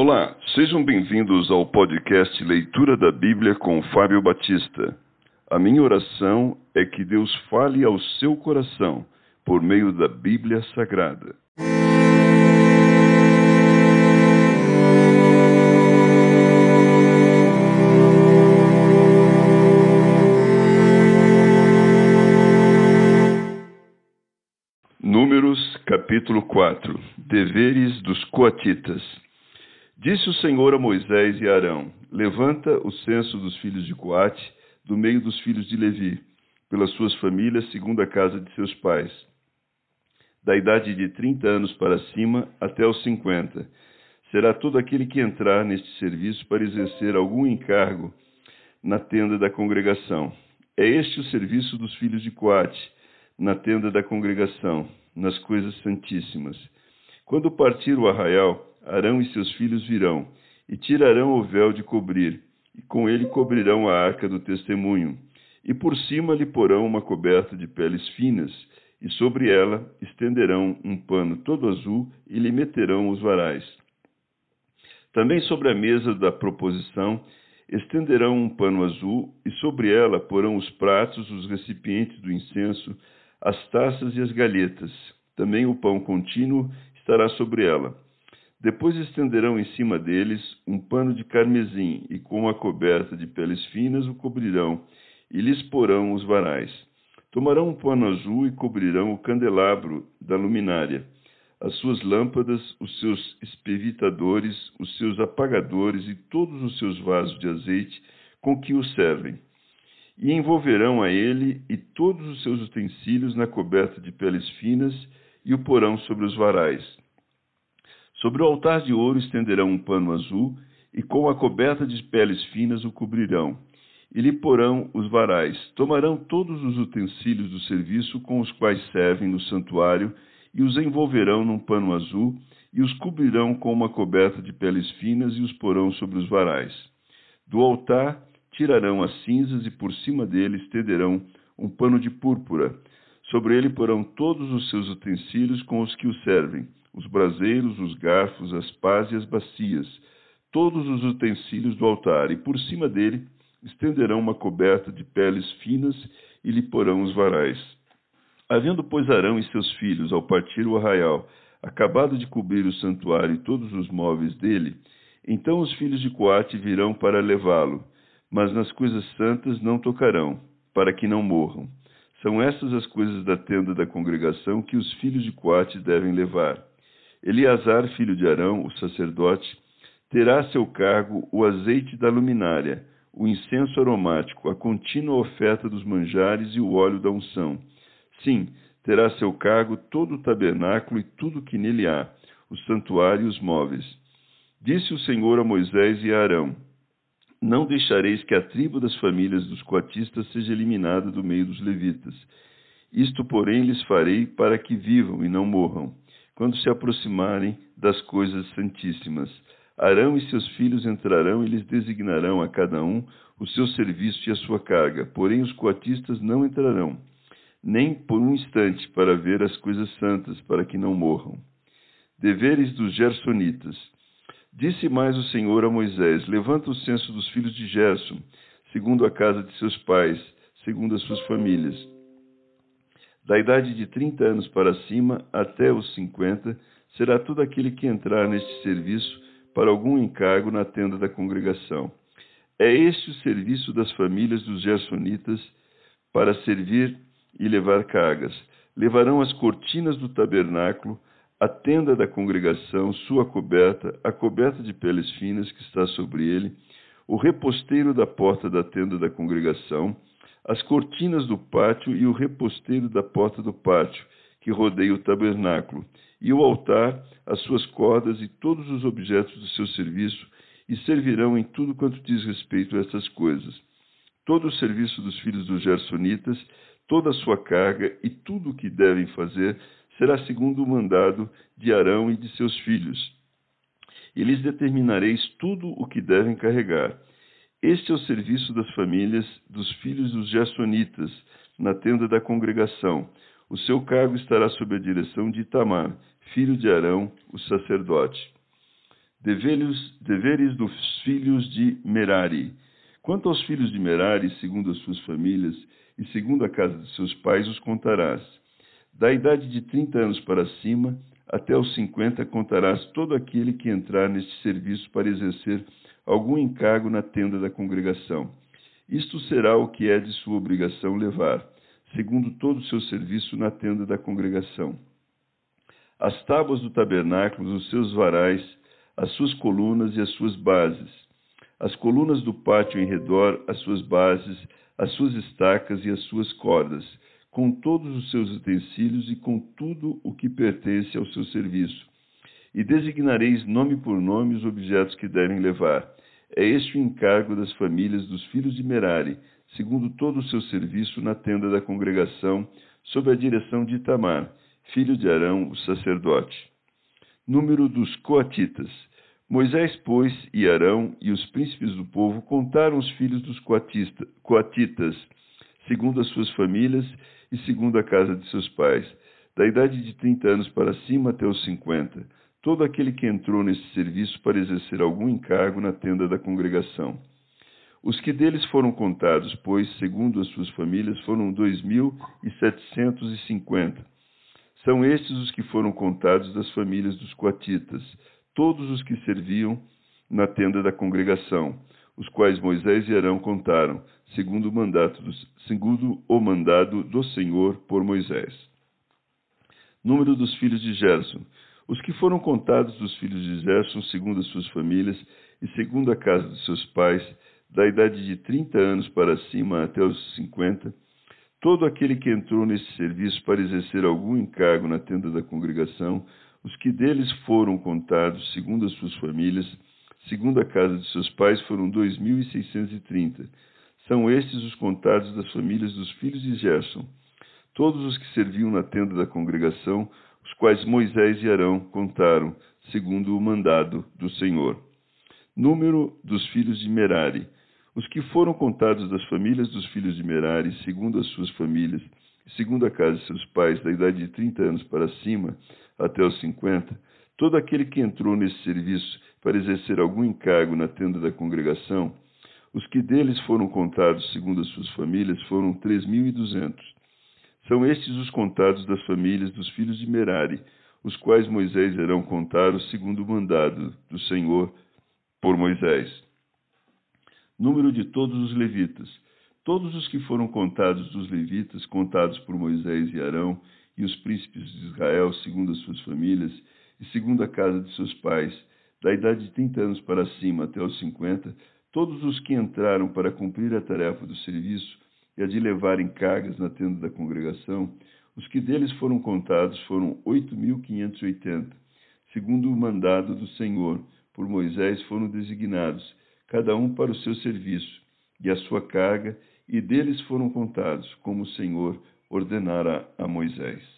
Olá, sejam bem-vindos ao podcast Leitura da Bíblia com Fábio Batista. A minha oração é que Deus fale ao seu coração por meio da Bíblia Sagrada. Números capítulo 4 Deveres dos Coatitas Disse o Senhor a Moisés e a Arão: Levanta o censo dos filhos de Coate, do meio dos filhos de Levi, pelas suas famílias, segundo a casa de seus pais, da idade de trinta anos para cima até os cinquenta. Será todo aquele que entrar neste serviço para exercer algum encargo na tenda da congregação. É este o serviço dos filhos de Coate, na tenda da congregação, nas coisas santíssimas. Quando partir o arraial, Arão e seus filhos virão, e tirarão o véu de cobrir, e com ele cobrirão a arca do testemunho, e por cima lhe porão uma coberta de peles finas, e sobre ela estenderão um pano todo azul e lhe meterão os varais. Também sobre a mesa da proposição estenderão um pano azul, e sobre ela porão os pratos, os recipientes do incenso, as taças e as galhetas. Também o pão contínuo estará sobre ela. Depois estenderão em cima deles um pano de carmesim, e com a coberta de peles finas o cobrirão, e lhes porão os varais. Tomarão um pano azul e cobrirão o candelabro da luminária, as suas lâmpadas, os seus espevitadores, os seus apagadores e todos os seus vasos de azeite com que o servem. E envolverão a ele e todos os seus utensílios na coberta de peles finas e o porão sobre os varais. Sobre o altar de ouro estenderão um pano azul, e com a coberta de peles finas o cobrirão. E lhe porão os varais. Tomarão todos os utensílios do serviço com os quais servem no santuário, e os envolverão num pano azul, e os cobrirão com uma coberta de peles finas, e os porão sobre os varais. Do altar tirarão as cinzas, e por cima dele estenderão um pano de púrpura. Sobre ele porão todos os seus utensílios com os que o servem os braseiros, os garfos, as pás e as bacias, todos os utensílios do altar, e por cima dele estenderão uma coberta de peles finas e lhe porão os varais. Havendo, pois, Arão e seus filhos, ao partir o arraial, acabado de cobrir o santuário e todos os móveis dele, então os filhos de Coate virão para levá-lo, mas nas coisas santas não tocarão, para que não morram. São estas as coisas da tenda da congregação que os filhos de Coate devem levar. Eleazar, filho de Arão, o sacerdote, terá a seu cargo o azeite da luminária, o incenso aromático, a contínua oferta dos manjares e o óleo da unção. Sim, terá a seu cargo todo o tabernáculo e tudo que nele há, o santuário e os móveis. Disse o Senhor a Moisés e a Arão: Não deixareis que a tribo das famílias dos coatistas seja eliminada do meio dos levitas. Isto, porém, lhes farei para que vivam e não morram quando se aproximarem das coisas santíssimas. Arão e seus filhos entrarão e lhes designarão a cada um o seu serviço e a sua carga. Porém, os coatistas não entrarão, nem por um instante, para ver as coisas santas, para que não morram. Deveres dos Gersonitas. Disse mais o Senhor a Moisés: Levanta o censo dos filhos de Gerson, segundo a casa de seus pais, segundo as suas famílias da idade de 30 anos para cima até os 50, será todo aquele que entrar neste serviço para algum encargo na tenda da congregação. É este o serviço das famílias dos Gersonitas para servir e levar cargas. Levarão as cortinas do tabernáculo, a tenda da congregação, sua coberta, a coberta de peles finas que está sobre ele, o reposteiro da porta da tenda da congregação, as cortinas do pátio e o reposteiro da porta do pátio, que rodeia o tabernáculo, e o altar, as suas cordas e todos os objetos do seu serviço, e servirão em tudo quanto diz respeito a estas coisas. Todo o serviço dos filhos dos Gersonitas, toda a sua carga e tudo o que devem fazer será segundo o mandado de Arão e de seus filhos. E lhes determinareis tudo o que devem carregar este é o serviço das famílias dos filhos dos Jassonitas, na tenda da congregação. O seu cargo estará sob a direção de Itamar, filho de Arão, o sacerdote. Deveres, deveres dos filhos de Merari. Quanto aos filhos de Merari, segundo as suas famílias e segundo a casa de seus pais, os contarás. Da idade de trinta anos para cima, até os cinquenta, contarás todo aquele que entrar neste serviço para exercer algum encargo na tenda da congregação. Isto será o que é de sua obrigação levar, segundo todo o seu serviço na tenda da congregação. As tábuas do tabernáculo, os seus varais, as suas colunas e as suas bases, as colunas do pátio em redor, as suas bases, as suas estacas e as suas cordas, com todos os seus utensílios e com tudo o que pertence ao seu serviço. E designareis nome por nome os objetos que devem levar. É este o encargo das famílias dos filhos de Merari, segundo todo o seu serviço na tenda da congregação, sob a direção de Itamar, filho de Arão, o sacerdote. Número dos coatitas. Moisés, pois, e Arão e os príncipes do povo contaram os filhos dos coatitas, segundo as suas famílias e segundo a casa de seus pais, da idade de trinta anos para cima até os cinquenta, todo aquele que entrou nesse serviço para exercer algum encargo na tenda da congregação. Os que deles foram contados, pois, segundo as suas famílias, foram dois mil e setecentos e cinquenta. São estes os que foram contados das famílias dos coatitas, todos os que serviam na tenda da congregação, os quais Moisés e Arão contaram, segundo o, mandato do, segundo o mandado do Senhor por Moisés. Número dos filhos de Gerson. Os que foram contados dos filhos de Gerson, segundo as suas famílias e segundo a casa de seus pais, da idade de trinta anos para cima até os cinquenta, todo aquele que entrou nesse serviço para exercer algum encargo na tenda da congregação, os que deles foram contados, segundo as suas famílias, segundo a casa de seus pais, foram dois mil e seiscentos São estes os contados das famílias dos filhos de Gerson, todos os que serviam na tenda da congregação, os quais Moisés e Arão contaram, segundo o mandado do Senhor. Número dos filhos de Merari. Os que foram contados das famílias dos filhos de Merari, segundo as suas famílias, segundo a casa de seus pais, da idade de trinta anos para cima, até os cinquenta, todo aquele que entrou nesse serviço para exercer algum encargo na tenda da congregação, os que deles foram contados segundo as suas famílias foram três mil e duzentos. São estes os contados das famílias dos filhos de Merari, os quais Moisés e Arão contaram segundo o mandado do Senhor por Moisés. Número de todos os levitas. Todos os que foram contados dos levitas, contados por Moisés e Arão, e os príncipes de Israel, segundo as suas famílias, e segundo a casa de seus pais, da idade de trinta anos para cima até os cinquenta, todos os que entraram para cumprir a tarefa do serviço e a de levarem cargas na tenda da congregação, os que deles foram contados foram oito mil quinhentos oitenta, segundo o mandado do Senhor, por Moisés foram designados, cada um para o seu serviço, e a sua carga, e deles foram contados, como o Senhor ordenara a Moisés.